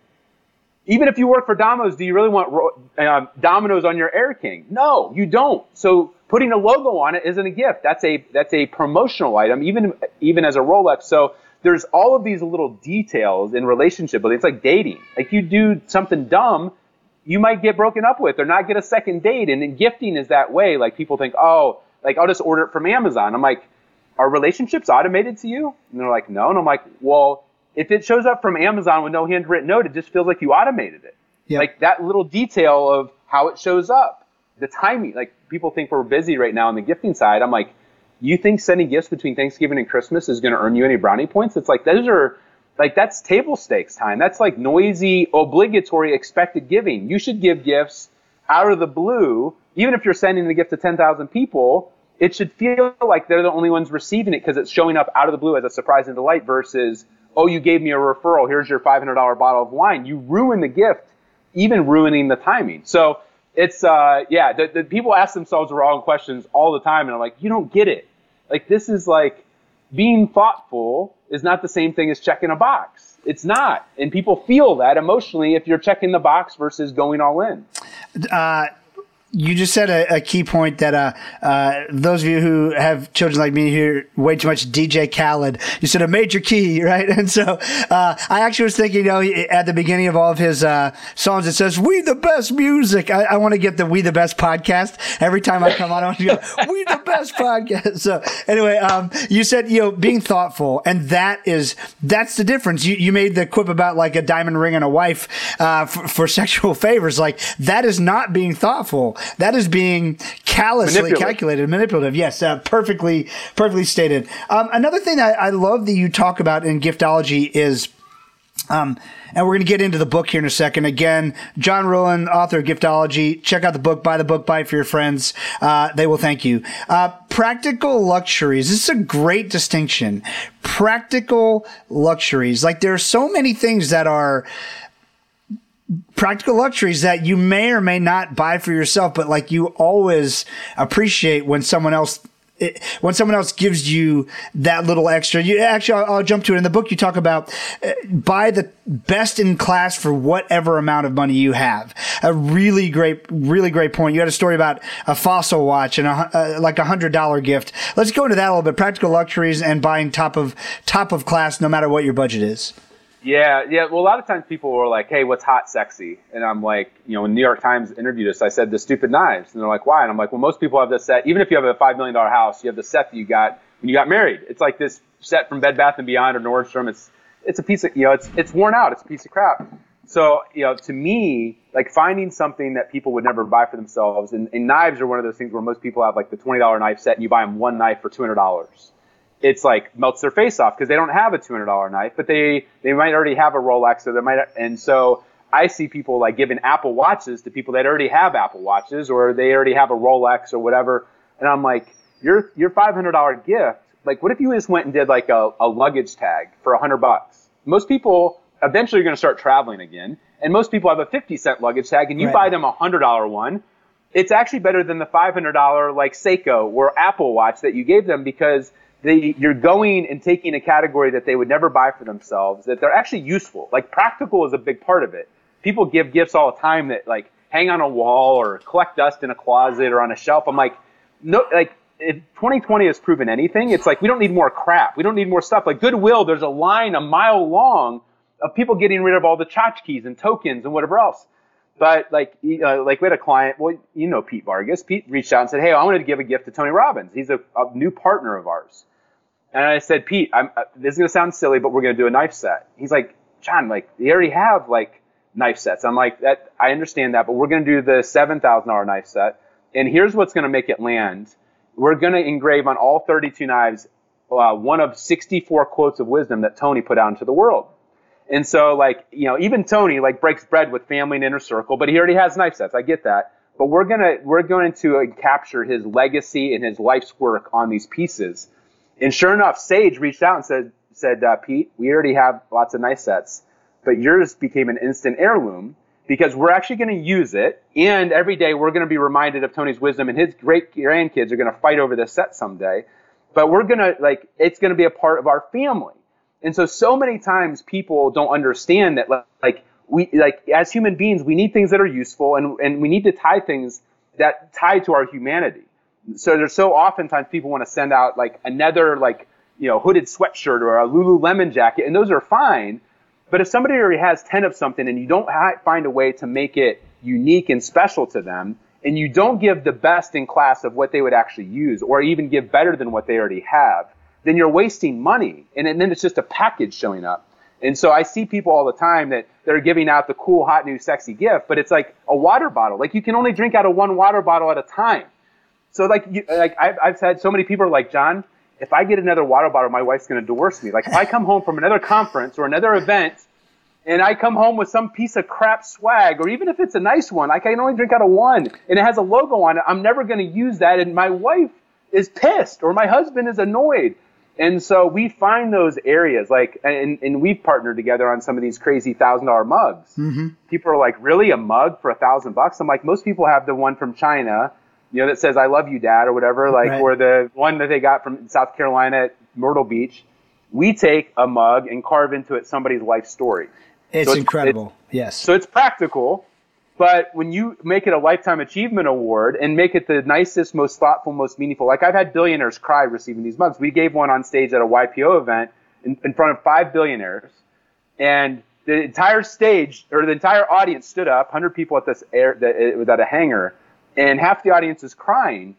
even if you work for Domino's, do you really want uh, Domino's on your Air King? No, you don't. So putting a logo on it isn't a gift. That's a that's a promotional item, even even as a Rolex. So there's all of these little details in relationship building. It's like dating. Like you do something dumb, you might get broken up with or not get a second date. And then gifting is that way. Like people think, oh, like I'll just order it from Amazon. I'm like, are relationships automated to you? And they're like, no. And I'm like, well, if it shows up from Amazon with no handwritten note, it just feels like you automated it. Yep. Like that little detail of how it shows up, the timing. Like people think we're busy right now on the gifting side. I'm like, you think sending gifts between Thanksgiving and Christmas is going to earn you any brownie points? It's like those are like that's table stakes time. That's like noisy, obligatory, expected giving. You should give gifts out of the blue, even if you're sending the gift to 10,000 people. It should feel like they're the only ones receiving it because it's showing up out of the blue as a surprise and delight versus, oh, you gave me a referral. Here's your $500 bottle of wine. You ruin the gift, even ruining the timing. So it's uh, yeah, the, the people ask themselves the wrong questions all the time, and I'm like, you don't get it. Like this is like being thoughtful is not the same thing as checking a box. It's not, and people feel that emotionally if you're checking the box versus going all in. Uh, you just said a, a key point that uh, uh, those of you who have children like me hear way too much DJ Khaled. You said a major key, right? And so uh, I actually was thinking, you know, at the beginning of all of his uh, songs, it says "We the best music." I, I want to get the "We the best" podcast every time I come on. I want to go "We the best podcast." So anyway, um, you said you know being thoughtful, and that is that's the difference. You you made the quip about like a diamond ring and a wife uh, for, for sexual favors. Like that is not being thoughtful that is being callously calculated, manipulative. Yes, uh, perfectly, perfectly stated. Um, another thing that I love that you talk about in giftology is. Um, and we're going to get into the book here in a second. Again, John Ruhlin, author of Giftology. Check out the book, buy the book, buy it for your friends. Uh, they will thank you. Uh, practical luxuries. This is a great distinction. Practical luxuries. Like there are so many things that are, practical luxuries that you may or may not buy for yourself, but like you always appreciate when someone else it, when someone else gives you that little extra, you actually, I'll, I'll, jump to it in the book. You talk about uh, buy the best in class for whatever amount of money you have. A really great, really great point. You had a story about a fossil watch and a, uh, like a hundred dollar gift. Let's go into that a little bit. Practical luxuries and buying top of top of class, no matter what your budget is. Yeah, yeah. Well, a lot of times people were like, "Hey, what's hot, sexy?" And I'm like, you know, when New York Times interviewed us, I said the stupid knives, and they're like, "Why?" And I'm like, "Well, most people have this set. Even if you have a five million dollar house, you have the set that you got when you got married. It's like this set from Bed Bath and Beyond or Nordstrom. It's it's a piece of you know, it's it's worn out. It's a piece of crap. So you know, to me, like finding something that people would never buy for themselves, and, and knives are one of those things where most people have like the twenty dollar knife set, and you buy them one knife for two hundred dollars it's like melts their face off because they don't have a $200 knife, but they they might already have a Rolex or they might and so I see people like giving Apple watches to people that already have Apple watches or they already have a Rolex or whatever, and I'm like, your your $500 gift, like what if you just went and did like a, a luggage tag for 100 bucks? Most people eventually are going to start traveling again, and most people have a 50 cent luggage tag, and you right. buy them a $100 one. It's actually better than the $500 like Seiko or Apple watch that you gave them because they, you're going and taking a category that they would never buy for themselves, that they're actually useful. Like practical is a big part of it. People give gifts all the time that like hang on a wall or collect dust in a closet or on a shelf. I'm like, no, like if 2020 has proven anything, it's like we don't need more crap. We don't need more stuff. Like Goodwill, there's a line a mile long of people getting rid of all the tchotchkes and tokens and whatever else. But like, uh, like we had a client. Well, you know Pete Vargas. Pete reached out and said, "Hey, I wanted to give a gift to Tony Robbins. He's a, a new partner of ours." And I said, Pete, I'm, uh, this is gonna sound silly, but we're gonna do a knife set. He's like, John, like they already have like knife sets. I'm like, that I understand that, but we're gonna do the seven thousand dollar knife set. And here's what's gonna make it land. We're gonna engrave on all 32 knives uh, one of 64 quotes of wisdom that Tony put out into the world. And so, like, you know, even Tony like breaks bread with family and inner circle, but he already has knife sets. I get that. But we're gonna we're going to uh, capture his legacy and his life's work on these pieces. And sure enough, Sage reached out and said, said uh, Pete, we already have lots of nice sets, but yours became an instant heirloom because we're actually going to use it. And every day we're going to be reminded of Tony's wisdom, and his great grandkids are going to fight over this set someday. But we're going to, like, it's going to be a part of our family. And so, so many times people don't understand that, like, we, like, as human beings, we need things that are useful and, and we need to tie things that tie to our humanity so there's so oftentimes people want to send out like another like you know hooded sweatshirt or a Lululemon jacket, and those are fine. But if somebody already has 10 of something and you don't ha- find a way to make it unique and special to them, and you don't give the best in class of what they would actually use, or even give better than what they already have, then you're wasting money. And, and then it's just a package showing up. And so I see people all the time that they're giving out the cool, hot, new, sexy gift, but it's like a water bottle. Like you can only drink out of one water bottle at a time. So like, you, like I've, I've had so many people are like, John, if I get another water bottle, my wife's going to divorce me. Like if I come home from another conference or another event and I come home with some piece of crap swag, or even if it's a nice one, I can only drink out of one and it has a logo on it, I'm never going to use that. And my wife is pissed or my husband is annoyed. And so we find those areas like, and, and we've partnered together on some of these crazy thousand dollar mugs. Mm-hmm. People are like, really a mug for a thousand bucks? I'm like, most people have the one from China, you know, that says, I love you, dad, or whatever, like, right. or the one that they got from South Carolina at Myrtle Beach. We take a mug and carve into it somebody's life story. It's, so it's incredible. It's, yes. So it's practical but when you make it a lifetime achievement award and make it the nicest, most thoughtful, most meaningful, like I've had billionaires cry receiving these mugs. We gave one on stage at a YPO event in, in front of five billionaires, and the entire stage or the entire audience stood up, 100 people at this air that it was at a hangar, and half the audience is crying.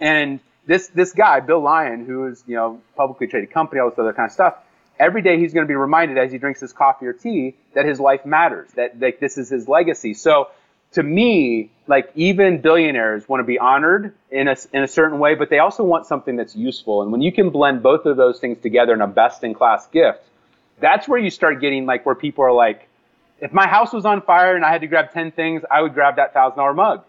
And this this guy, Bill Lyon, who is you know publicly traded company, all this other kind of stuff, every day he's going to be reminded as he drinks his coffee or tea that his life matters, that, that this is his legacy. So to me, like even billionaires want to be honored in a, in a certain way, but they also want something that's useful. And when you can blend both of those things together in a best in class gift, that's where you start getting like where people are like, if my house was on fire and I had to grab 10 things, I would grab that thousand dollar mug.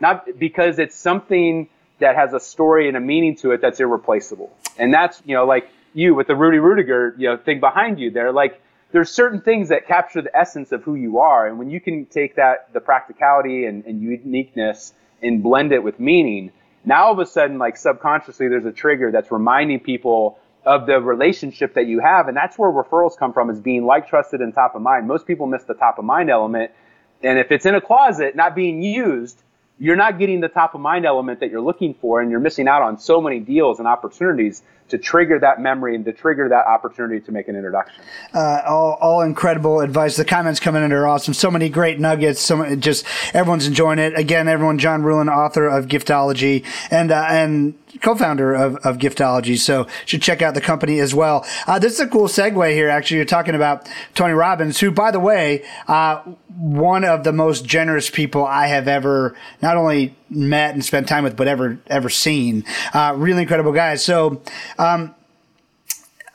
Not because it's something that has a story and a meaning to it that's irreplaceable. And that's, you know, like you with the Rudy Ruettiger, you know, thing behind you there. Like there's certain things that capture the essence of who you are, and when you can take that the practicality and, and uniqueness and blend it with meaning, now all of a sudden, like subconsciously, there's a trigger that's reminding people of the relationship that you have, and that's where referrals come from, is being like, trusted, and top of mind. Most people miss the top of mind element, and if it's in a closet not being used, you're not getting the top of mind element that you're looking for, and you're missing out on so many deals and opportunities to trigger that memory and to trigger that opportunity to make an introduction. Uh, all, all incredible advice. The comments coming in are awesome. So many great nuggets. So just everyone's enjoying it. Again, everyone, John Ruhlin, author of Giftology, and uh, and co-founder of, of Giftology. So should check out the company as well. Uh, this is a cool segue here. Actually, you're talking about Tony Robbins, who, by the way, uh, one of the most generous people I have ever not only met and spent time with, but ever ever seen. Uh, really incredible guy. So, um,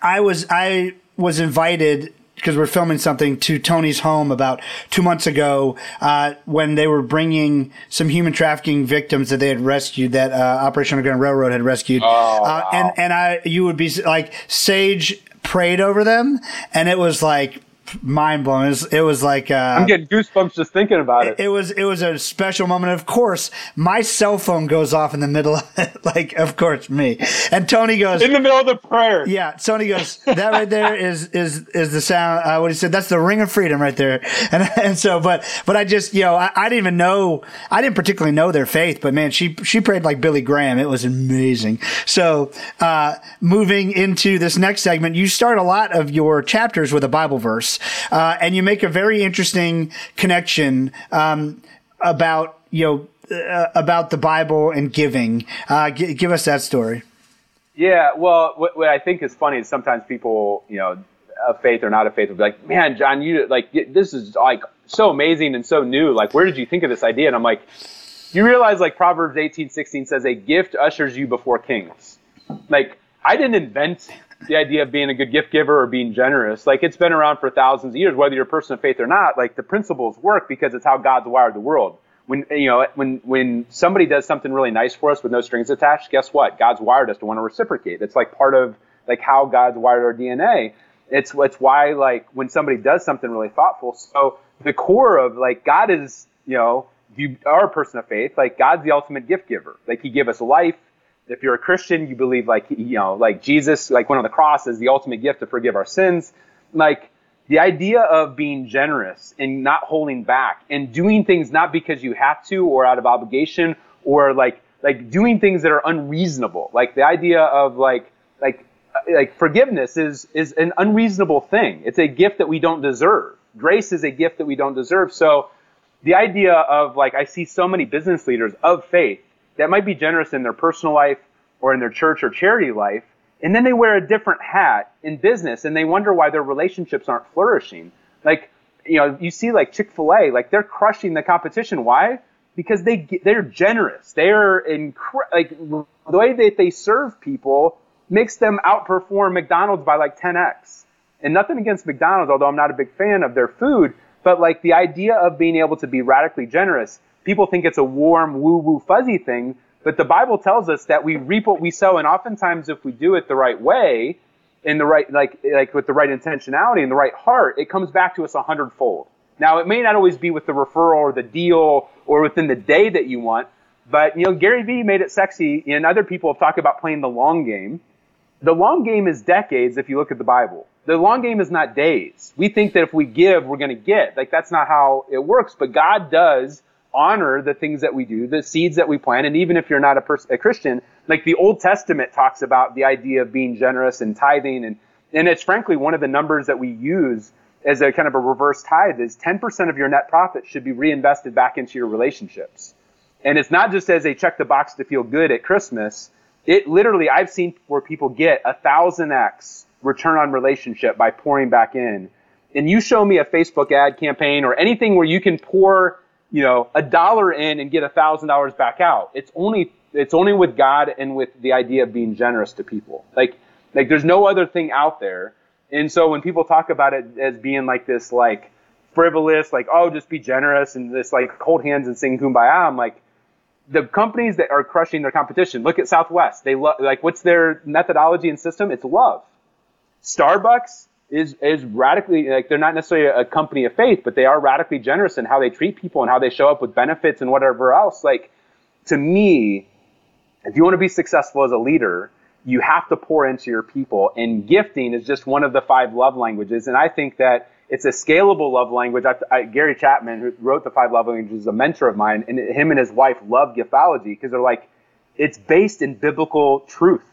I was I was invited because we're filming something to Tony's home about two months ago uh, when they were bringing some human trafficking victims that they had rescued that uh, Operation Underground Railroad had rescued. Oh, wow. and and I you would be like Sage prayed over them, and it was like mind blowing. It was, it was like uh, I'm getting goosebumps just thinking about it. it. was it was a special moment. Of course, my cell phone goes off in the middle of it. Like, of course, me and Tony goes in the middle of the prayer. Yeah, Tony goes. That right there is is is the sound. Uh, what he said. That's the ring of freedom right there. And and so, but but I just you know I, I didn't even know I didn't particularly know their faith, but man, she she prayed like Billy Graham. It was amazing. So uh, moving into this next segment, you start a lot of your chapters with a Bible verse uh, and you make a very interesting connection um, about you know uh, about the Bible and giving. Uh, g- give us that story. Yeah, well, what, what, I think is funny is sometimes people, you know, of faith or not of faith, will be like, "Man, John, you like this is like so amazing and so new. Like, where did you think of this idea?" And I'm like, "You realize like Proverbs 18:16 says, a gift ushers you before kings. Like, I didn't invent the idea of being a good gift giver or being generous. Like it's been around for thousands of years, whether you're a person of faith or not. Like the principles work because it's how God's wired the world. When you know when when somebody does something really nice for us with no strings attached, guess what? God's wired us to want to reciprocate. It's like part of like how God's wired our DNA. It's it's why like when somebody does something really thoughtful. So the core of like God is you know you are a person of faith. Like God's the ultimate gift giver. Like He gave us life if you're a Christian, you believe like you know, like Jesus, like went on the cross as the ultimate gift to forgive our sins. Like the idea of being generous and not holding back and doing things not because you have to or out of obligation or like like doing things that are unreasonable. Like the idea of like like like forgiveness is is an unreasonable thing. It's a gift that we don't deserve. Grace is a gift that we don't deserve. So the idea of like I see so many business leaders of faith that might be generous in their personal life or in their church or charity life, and then they wear a different hat in business and they wonder why their relationships aren't flourishing. Like you know, you see like Chick-fil-A, like they're crushing the competition. Why? Because they they're generous. They're incre- like the way that they serve people makes them outperform McDonald's by like 10x. And nothing against McDonald's, although I'm not a big fan of their food, but like the idea of being able to be radically generous, people think it's a warm, woo woo, fuzzy thing. But the Bible tells us that we reap what we sow, and oftentimes, if we do it the right way, in the right, like, like with the right intentionality and the right heart, it comes back to us a hundredfold. Now, it may not always be with the referral or the deal or within the day that you want, but you know, Gary Vee made it sexy, and other people have talked about playing the long game. The long game is decades if you look at the Bible. The long game is not days. We think that if we give, we're going to get. Like that's not how it works, but God does honor the things that we do, the seeds that we plant, and even if you're not a, pers- a Christian, like the Old Testament talks about the idea of being generous and tithing, and and it's frankly one of the numbers that we use as a kind of a reverse tithe is 10% of your net profit should be reinvested back into your relationships. And it's not just as a check the box to feel good at Christmas. It literally, I've seen where people get a thousand X return on relationship by pouring back in. And you show me a Facebook ad campaign or anything where you can pour, you know, a dollar in and get a thousand dollars back out. It's only, it's only with God and with the idea of being generous to people. Like, like there's no other thing out there. And so when people talk about it as being like this, like frivolous, like, oh, just be generous and this like cold hands and sing kumbaya, I'm like, the companies that are crushing their competition. Look at Southwest. They love like what's their methodology and system? It's love. Starbucks is is radically like they're not necessarily a company of faith, but they are radically generous in how they treat people and how they show up with benefits and whatever else. Like to me, if you want to be successful as a leader, you have to pour into your people, and gifting is just one of the five love languages. And I think that it's a scalable love language. I, I, Gary Chapman, who wrote the five love languages, is a mentor of mine, and him and his wife love giftology because they're like, it's based in biblical truth.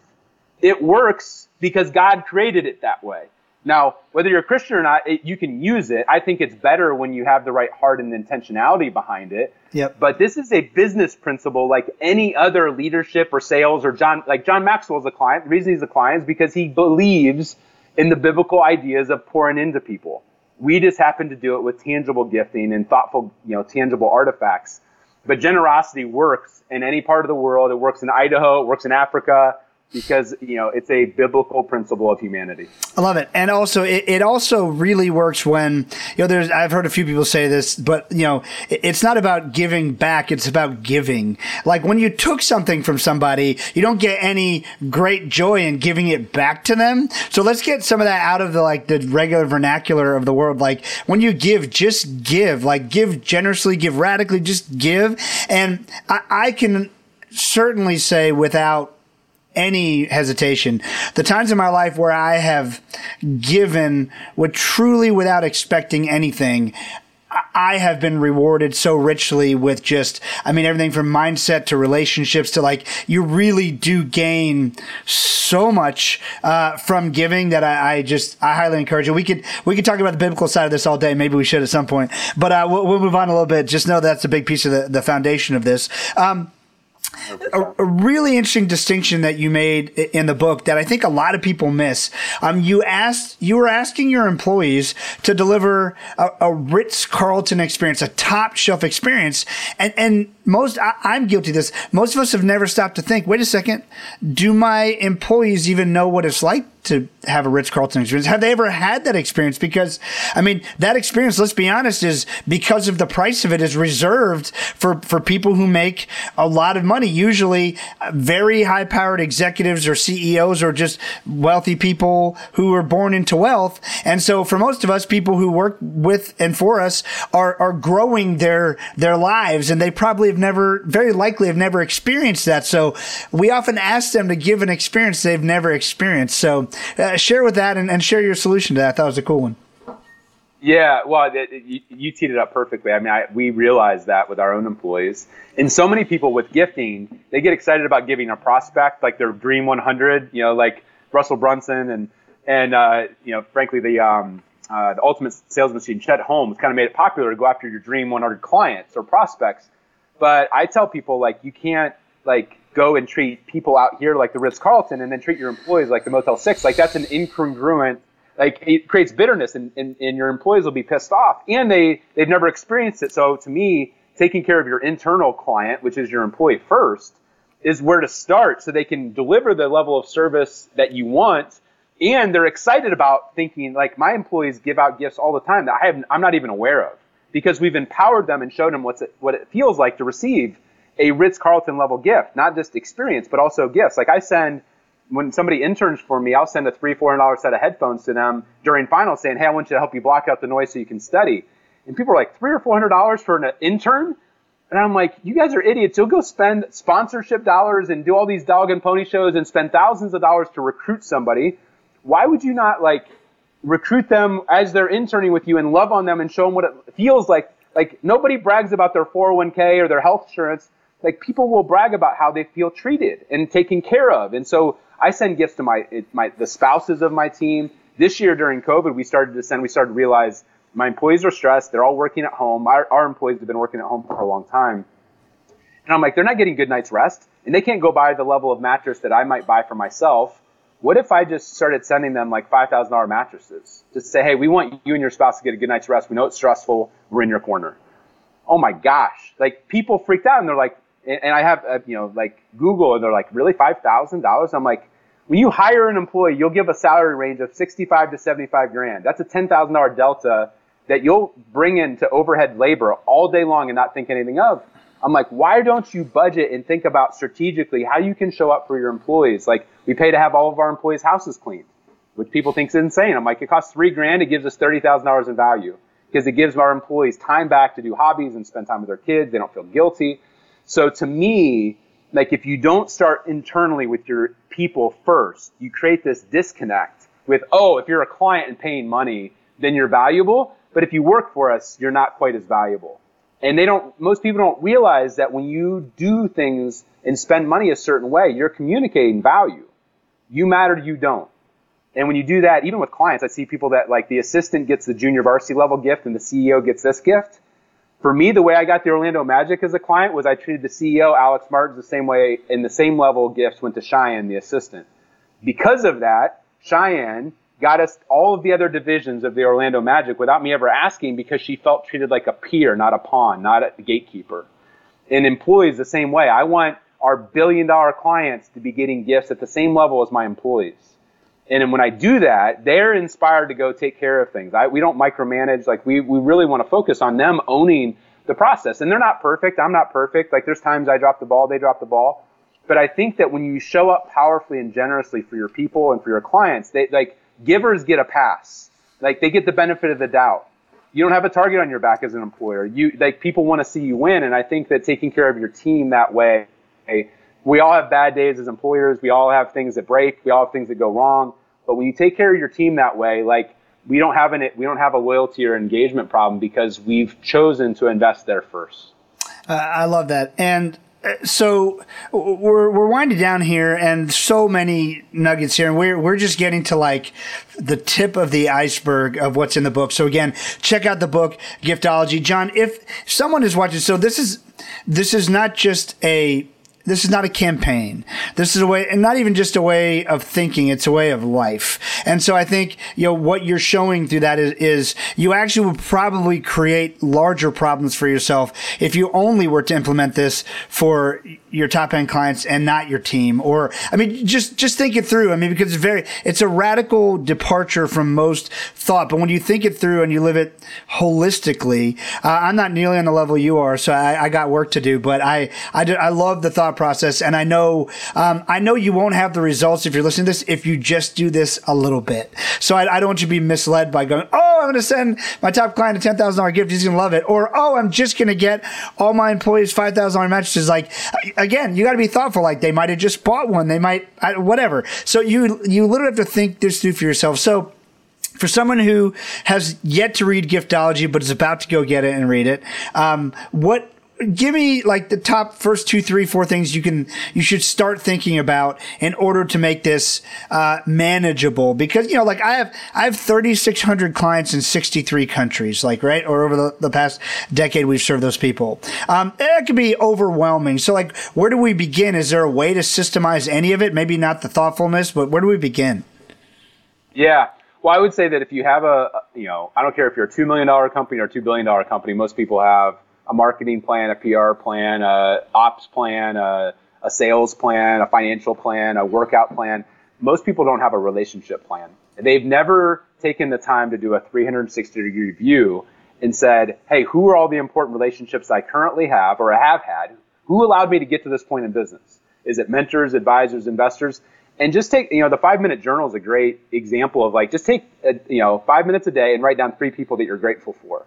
It works because God created it that way. Now, whether you're a Christian or not, it, you can use it. I think it's better when you have the right heart and intentionality behind it. Yep. But this is a business principle like any other leadership or sales or John, like John Maxwell's a client. The reason he's a client is because he believes in the biblical ideas of pouring into people. We just happen to do it with tangible gifting and thoughtful, you know, tangible artifacts. But generosity works in any part of the world. It works in Idaho. It works in Africa because you know it's a biblical principle of humanity. I love it, and also it, it, also really works when you know there's. I've heard a few people say this, but you know it, it's not about giving back; it's about giving. Like when you took something from somebody, you don't get any great joy in giving it back to them. So let's get some of that out of the like the regular vernacular of the world. Like when you give, just give. Like give generously, give radically, just give. And I, I can certainly say without any hesitation. The times in my life where I have given with truly without expecting anything, I have been rewarded so richly with just, I mean, everything from mindset to relationships to like, you really do gain so much uh, from giving that I, I, just, I highly encourage it. We could, we could talk about the biblical side of this all day. Maybe we should at some point, but uh, we'll, we'll, move on a little bit. Just know that's a big piece of the, the foundation of this. Um, a, a, really interesting distinction that you made in the book that I think a lot of people miss. Um, you asked, you were asking your employees to deliver a, a Ritz Carlton experience, a top shelf experience, and and most I, I'm guilty of this. Most of us have never stopped to think. Wait a second, do my employees even know what it's like to have a Ritz Carlton experience. Have they ever had that experience? Because, I mean, that experience, let's be honest, is because of the price of it is reserved for, for people who make a lot of money, usually uh, very high powered executives or CEOs or just wealthy people who are born into wealth. And so for most of us, people who work with and for us are, are growing their, their lives and they probably have never, very likely have never experienced that. So we often ask them to give an experience they've never experienced. So, uh, share with that and, and, share your solution to that. That was a cool one. Yeah, well, it, it, you, you, teed it up perfectly. I mean, I, we realize that with our own employees, and so many people with gifting, they get excited about giving a prospect like their dream 100. You know, like Russell Brunson and and uh, you know, frankly, the um, uh, the ultimate sales machine, Chet Holmes, kind of made it popular to go after your dream 100 clients or prospects. But I tell people like you can't like go and treat people out here like the Ritz Carlton and then treat your employees like the Motel Six. Like that's an incongruent. Like it creates bitterness, and, and, and your employees will be pissed off, and they they've never experienced it. So to me, taking care of your internal client, which is your employee first, is where to start, so they can deliver the level of service that you want and they're excited about thinking like my employees give out gifts all the time that I have, I'm not even aware of because we've empowered them and showed them what's it, what it feels like to receive a Ritz Carlton level gift, not just experience, but also gifts. Like I send when somebody interns for me, I'll send a three, four hundred dollar set of headphones to them during finals saying, Hey, I want you to help you block out the noise so you can study. And people are like, three or four hundred dollars for an intern? And I'm like, you guys are idiots. You'll go spend sponsorship dollars and do all these dog and pony shows and spend thousands of dollars to recruit somebody why would you not like recruit them as they're interning with you and love on them and show them what it feels like? Like nobody brags about their 401k or their health insurance. Like people will brag about how they feel treated and taken care of. And so I send gifts to my my the spouses of my team. This year during COVID, we started to send. We started to realize my employees are stressed. They're all working at home. Our, our employees have been working at home for a long time. And I'm like, they're not getting good night's rest, and they can't go buy the level of mattress that I might buy for myself what if I just started sending them like $5,000 mattresses? Just say, hey, we want you and your spouse to get a good night's rest. We know it's stressful. We're in your corner. Oh my gosh. Like people freaked out and they're like, and I have, uh, you know, like Google and they're like, really $5,000? I'm like, when you hire an employee, you'll give a salary range of 65 to 75 grand. That's a $10,000 delta that you'll bring into overhead labor all day long and not think anything of. I'm like, why don't you budget and think about strategically how you can show up for your employees? Like, we pay to have all of our employees' houses cleaned, which people think is insane. I'm like, it costs three grand. It gives us thirty thousand dollars in value because it gives our employees time back to do hobbies and spend time with their kids. They don't feel guilty. So to me, like if you don't start internally with your people first, you create this disconnect with, oh, if you're a client and paying money, then you're valuable. But if you work for us, you're not quite as valuable. And they don't, most people don't realize that when you do things and spend money a certain way, you're communicating value. You matter, you don't. And when you do that, even with clients, I see people that like the assistant gets the junior varsity level gift and the CEO gets this gift. For me, the way I got the Orlando Magic as a client was I treated the CEO, Alex Martins, the same way, and the same level gifts went to Cheyenne, the assistant. Because of that, Cheyenne got us all of the other divisions of the Orlando Magic without me ever asking because she felt treated like a peer, not a pawn, not a gatekeeper. And employees the same way. I want our billion dollar clients to be getting gifts at the same level as my employees. And when I do that, they're inspired to go take care of things. I, we don't micromanage. Like we, we really want to focus on them owning the process. And they're not perfect. I'm not perfect. Like there's times I drop the ball, they drop the ball. But I think that when you show up powerfully and generously for your people and for your clients, they like givers get a pass. Like they get the benefit of the doubt. You don't have a target on your back as an employer. You like people want to see you win, and I think that taking care of your team that way. We all have bad days as employers. We all have things that break. We all have things that go wrong. But when you take care of your team that way, like we don't have an we don't have a loyalty or engagement problem because we've chosen to invest there first. Uh, I love that, and so we're we're winding down here, and so many nuggets here, and we're we're just getting to like the tip of the iceberg of what's in the book. So again, check out the book Giftology, John. If someone is watching, so this is this is not just a this is not a campaign. This is a way, and not even just a way of thinking. It's a way of life. And so I think, you know, what you're showing through that is, is you actually would probably create larger problems for yourself if you only were to implement this for your top end clients and not your team. Or, I mean, just, just think it through. I mean, because it's very, it's a radical departure from most thought. But when you think it through and you live it holistically, uh, I'm not nearly on the level you are. So I, I got work to do, but I, I, I love the thought process. And I know, um, I know you won't have the results if you're listening to this if you just do this a little bit. So I, I don't want you to be misled by going, oh, I'm going to send my top client a $10,000 gift. He's going to love it. Or, oh, I'm just going to get all my employees $5,000 mattresses. Like, again, you got to be thoughtful. Like, they might have just bought one. They might, whatever. So you, you literally have to think this through for yourself. So, for someone who has yet to read Giftology but is about to go get it and read it, um, what give me like the top first two, three, four things you can you should start thinking about in order to make this uh, manageable. Because you know, like I have I have thirty six hundred clients in sixty three countries, like right, or over the, the past decade we've served those people. Um, it could be overwhelming. So like, where do we begin? Is there a way to systemize any of it? Maybe not the thoughtfulness, but where do we begin? Yeah. Well, I would say that if you have a, you know, I don't care if you're a $2 million company or a $2 billion company, most people have a marketing plan, a PR plan, a ops plan, a, a sales plan, a financial plan, a workout plan. Most people don't have a relationship plan. They've never taken the time to do a 360 degree view and said, hey, who are all the important relationships I currently have or I have had? Who allowed me to get to this point in business? Is it mentors, advisors, investors? and just take you know the five minute journal is a great example of like just take a, you know five minutes a day and write down three people that you're grateful for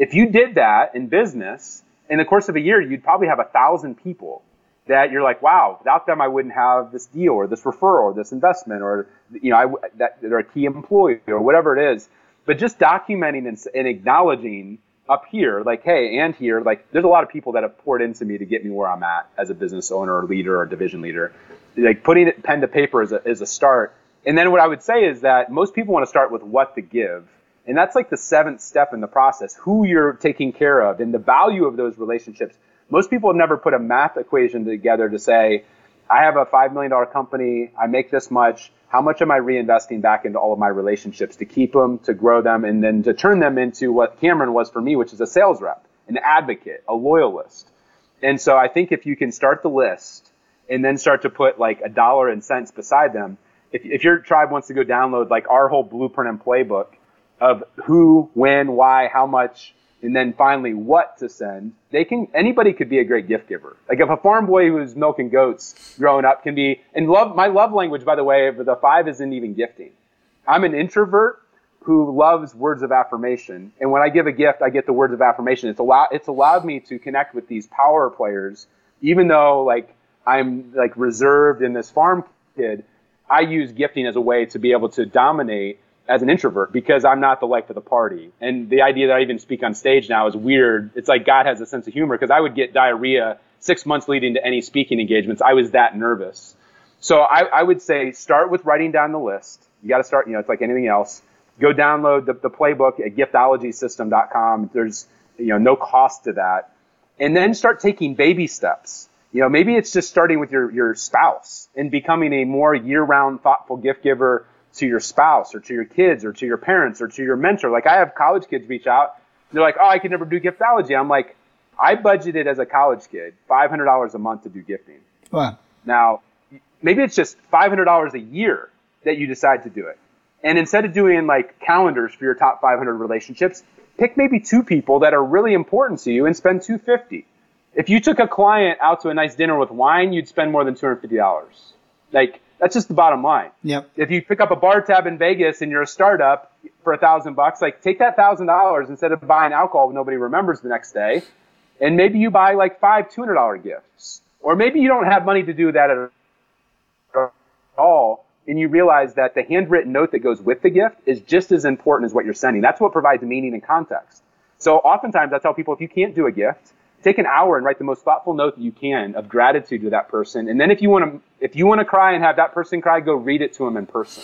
if you did that in business in the course of a year you'd probably have a thousand people that you're like wow without them i wouldn't have this deal or this referral or this investment or you know I, that they're a key employee or whatever it is but just documenting and, and acknowledging up here like hey and here like there's a lot of people that have poured into me to get me where i'm at as a business owner or leader or division leader like putting it pen to paper is a, is a start. And then what I would say is that most people want to start with what to give. And that's like the seventh step in the process, who you're taking care of and the value of those relationships. Most people have never put a math equation together to say, I have a $5 million company, I make this much, how much am I reinvesting back into all of my relationships to keep them, to grow them, and then to turn them into what Cameron was for me, which is a sales rep, an advocate, a loyalist. And so I think if you can start the list and then start to put like a dollar and cents beside them. If, if your tribe wants to go download like our whole blueprint and playbook of who, when, why, how much, and then finally what to send, they can anybody could be a great gift giver. Like if a farm boy who's milking goats growing up can be and love my love language by the way the five isn't even gifting. I'm an introvert who loves words of affirmation. And when I give a gift, I get the words of affirmation. It's allowed it's allowed me to connect with these power players, even though like I'm like reserved in this farm kid. I use gifting as a way to be able to dominate as an introvert because I'm not the life of the party. And the idea that I even speak on stage now is weird. It's like God has a sense of humor because I would get diarrhea six months leading to any speaking engagements. I was that nervous. So I, I would say start with writing down the list. You got to start, you know, it's like anything else. Go download the, the playbook at giftologysystem.com. There's, you know, no cost to that. And then start taking baby steps. You know, maybe it's just starting with your, your spouse and becoming a more year round thoughtful gift giver to your spouse or to your kids or to your parents or to your mentor. Like I have college kids reach out. They're like, oh, I can never do giftology. I'm like, I budgeted as a college kid $500 a month to do gifting. Wow. Now, maybe it's just $500 a year that you decide to do it. And instead of doing like calendars for your top 500 relationships, pick maybe two people that are really important to you and spend 250 if you took a client out to a nice dinner with wine, you'd spend more than two hundred fifty dollars. Like that's just the bottom line. Yep. If you pick up a bar tab in Vegas and you're a startup for a thousand bucks, like take that thousand dollars instead of buying alcohol nobody remembers the next day, and maybe you buy like five two hundred dollar gifts, or maybe you don't have money to do that at all, and you realize that the handwritten note that goes with the gift is just as important as what you're sending. That's what provides meaning and context. So oftentimes I tell people if you can't do a gift take an hour and write the most thoughtful note that you can of gratitude to that person. And then if you want to, if you want to cry and have that person cry, go read it to them in person.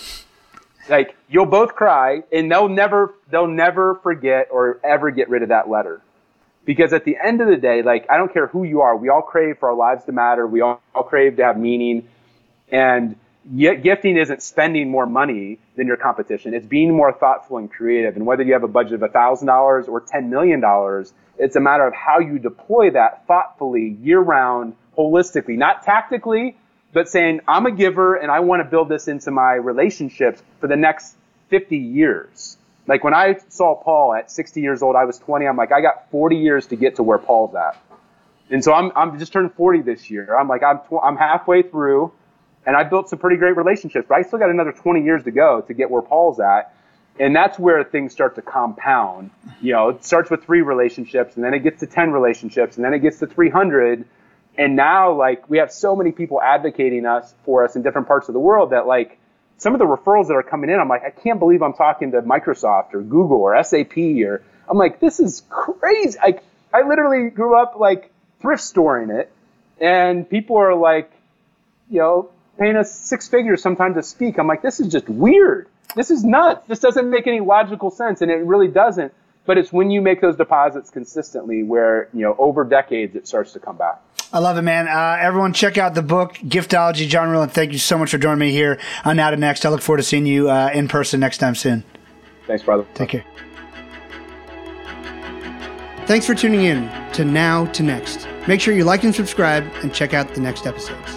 Like you'll both cry and they'll never, they'll never forget or ever get rid of that letter. Because at the end of the day, like I don't care who you are, we all crave for our lives to matter. We all, all crave to have meaning. And gifting isn't spending more money than your competition. It's being more thoughtful and creative. And whether you have a budget of $1,000 or $10 million, it's a matter of how you deploy that thoughtfully, year round, holistically, not tactically, but saying, I'm a giver and I want to build this into my relationships for the next 50 years. Like when I saw Paul at 60 years old, I was 20. I'm like, I got 40 years to get to where Paul's at. And so I'm, I'm just turned 40 this year. I'm like, I'm, tw- I'm halfway through and I built some pretty great relationships, but I still got another 20 years to go to get where Paul's at. And that's where things start to compound. You know, it starts with three relationships and then it gets to 10 relationships and then it gets to 300. And now, like, we have so many people advocating us for us in different parts of the world that, like, some of the referrals that are coming in, I'm like, I can't believe I'm talking to Microsoft or Google or SAP or I'm like, this is crazy. Like, I literally grew up like thrift storing it, and people are like, you know, paying us six figures sometimes to speak. I'm like, this is just weird. This is nuts. This doesn't make any logical sense, and it really doesn't. But it's when you make those deposits consistently where, you know, over decades it starts to come back. I love it, man. Uh, everyone, check out the book, Giftology. John Ruhlin, thank you so much for joining me here on Now to Next. I look forward to seeing you uh, in person next time soon. Thanks, brother. Take care. Thanks for tuning in to Now to Next. Make sure you like and subscribe and check out the next episodes.